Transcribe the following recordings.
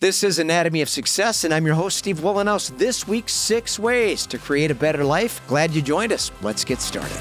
This is Anatomy of Success, and I'm your host, Steve Wohlenhaus. This week's six ways to create a better life. Glad you joined us. Let's get started.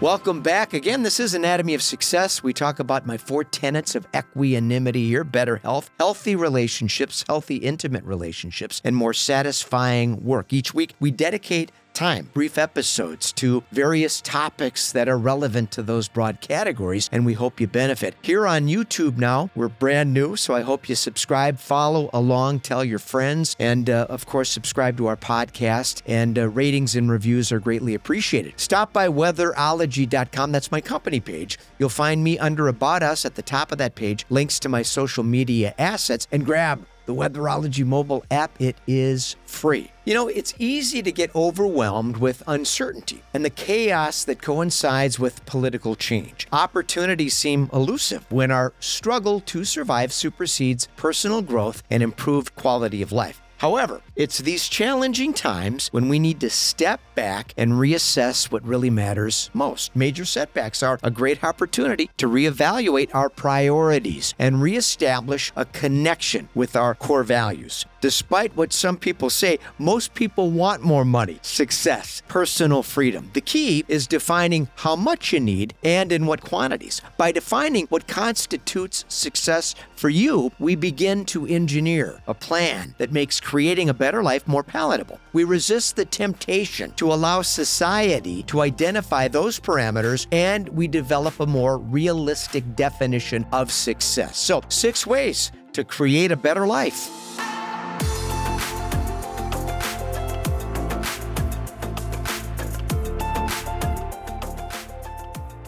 Welcome back. Again, this is Anatomy of Success. We talk about my four tenets of equanimity your better health, healthy relationships, healthy intimate relationships, and more satisfying work. Each week, we dedicate time, brief episodes to various topics that are relevant to those broad categories, and we hope you benefit. Here on YouTube now, we're brand new, so I hope you subscribe, follow along, tell your friends, and uh, of course, subscribe to our podcast. And uh, ratings and reviews are greatly appreciated. Stop by weatherology.com, that's my company page. You'll find me under About Us at the top of that page, links to my social media assets, and grab the Weatherology mobile app. It is free. You know, it's easy to get overwhelmed with uncertainty and the chaos that coincides with political change. Opportunities seem elusive when our struggle to survive supersedes personal growth and improved quality of life. However, it's these challenging times when we need to step back and reassess what really matters most. Major setbacks are a great opportunity to reevaluate our priorities and reestablish a connection with our core values. Despite what some people say, most people want more money, success, personal freedom. The key is defining how much you need and in what quantities. By defining what constitutes success for you, we begin to engineer a plan that makes creating a better life more palatable. We resist the temptation to allow society to identify those parameters and we develop a more realistic definition of success. So, six ways to create a better life.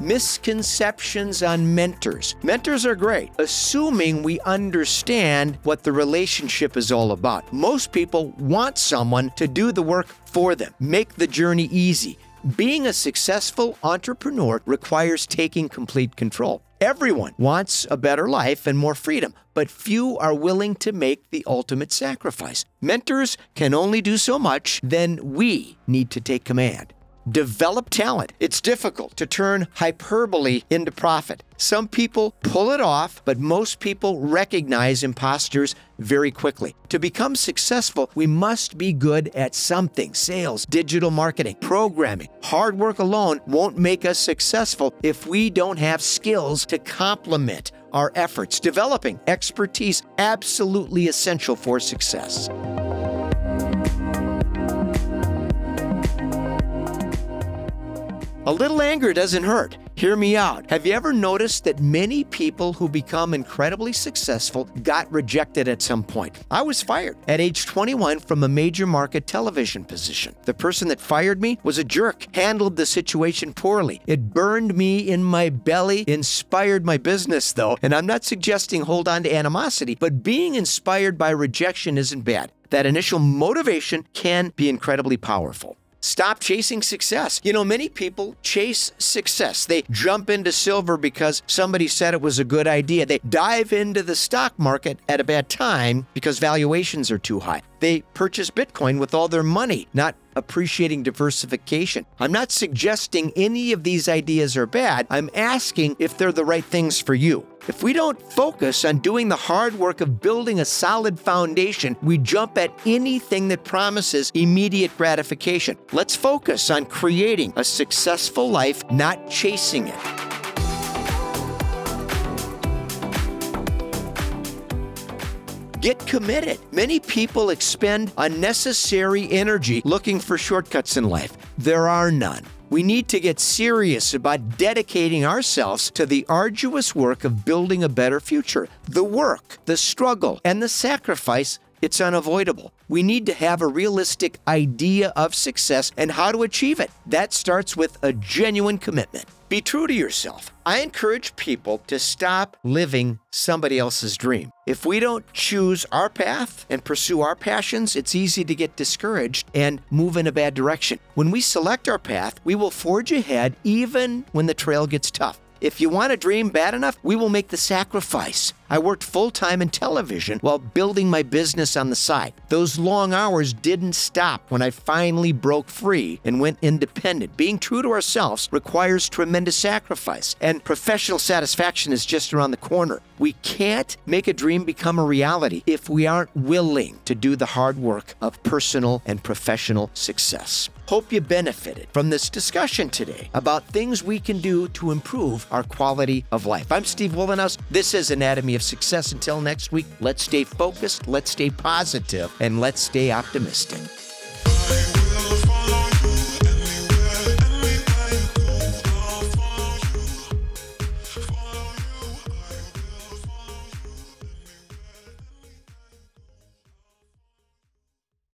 Misconceptions on mentors. Mentors are great, assuming we understand what the relationship is all about. Most people want someone to do the work for them, make the journey easy. Being a successful entrepreneur requires taking complete control. Everyone wants a better life and more freedom, but few are willing to make the ultimate sacrifice. Mentors can only do so much, then we need to take command. Develop talent. It's difficult to turn hyperbole into profit. Some people pull it off, but most people recognize imposters very quickly. To become successful, we must be good at something sales, digital marketing, programming. Hard work alone won't make us successful if we don't have skills to complement our efforts. Developing expertise absolutely essential for success. A little anger doesn't hurt. Hear me out. Have you ever noticed that many people who become incredibly successful got rejected at some point? I was fired at age 21 from a major market television position. The person that fired me was a jerk, handled the situation poorly. It burned me in my belly, inspired my business though, and I'm not suggesting hold on to animosity, but being inspired by rejection isn't bad. That initial motivation can be incredibly powerful. Stop chasing success. You know, many people chase success. They jump into silver because somebody said it was a good idea. They dive into the stock market at a bad time because valuations are too high. They purchase Bitcoin with all their money, not appreciating diversification. I'm not suggesting any of these ideas are bad. I'm asking if they're the right things for you. If we don't focus on doing the hard work of building a solid foundation, we jump at anything that promises immediate gratification. Let's focus on creating a successful life, not chasing it. Get committed. Many people expend unnecessary energy looking for shortcuts in life. There are none. We need to get serious about dedicating ourselves to the arduous work of building a better future. The work, the struggle, and the sacrifice it's unavoidable. We need to have a realistic idea of success and how to achieve it. That starts with a genuine commitment. Be true to yourself. I encourage people to stop living somebody else's dream. If we don't choose our path and pursue our passions, it's easy to get discouraged and move in a bad direction. When we select our path, we will forge ahead even when the trail gets tough. If you want a dream bad enough, we will make the sacrifice. I worked full time in television while building my business on the side. Those long hours didn't stop when I finally broke free and went independent. Being true to ourselves requires tremendous sacrifice, and professional satisfaction is just around the corner. We can't make a dream become a reality if we aren't willing to do the hard work of personal and professional success. Hope you benefited from this discussion today about things we can do to improve our quality of life. I'm Steve Wohlenhaus. This is Anatomy of Success. Until next week, let's stay focused, let's stay positive, and let's stay optimistic.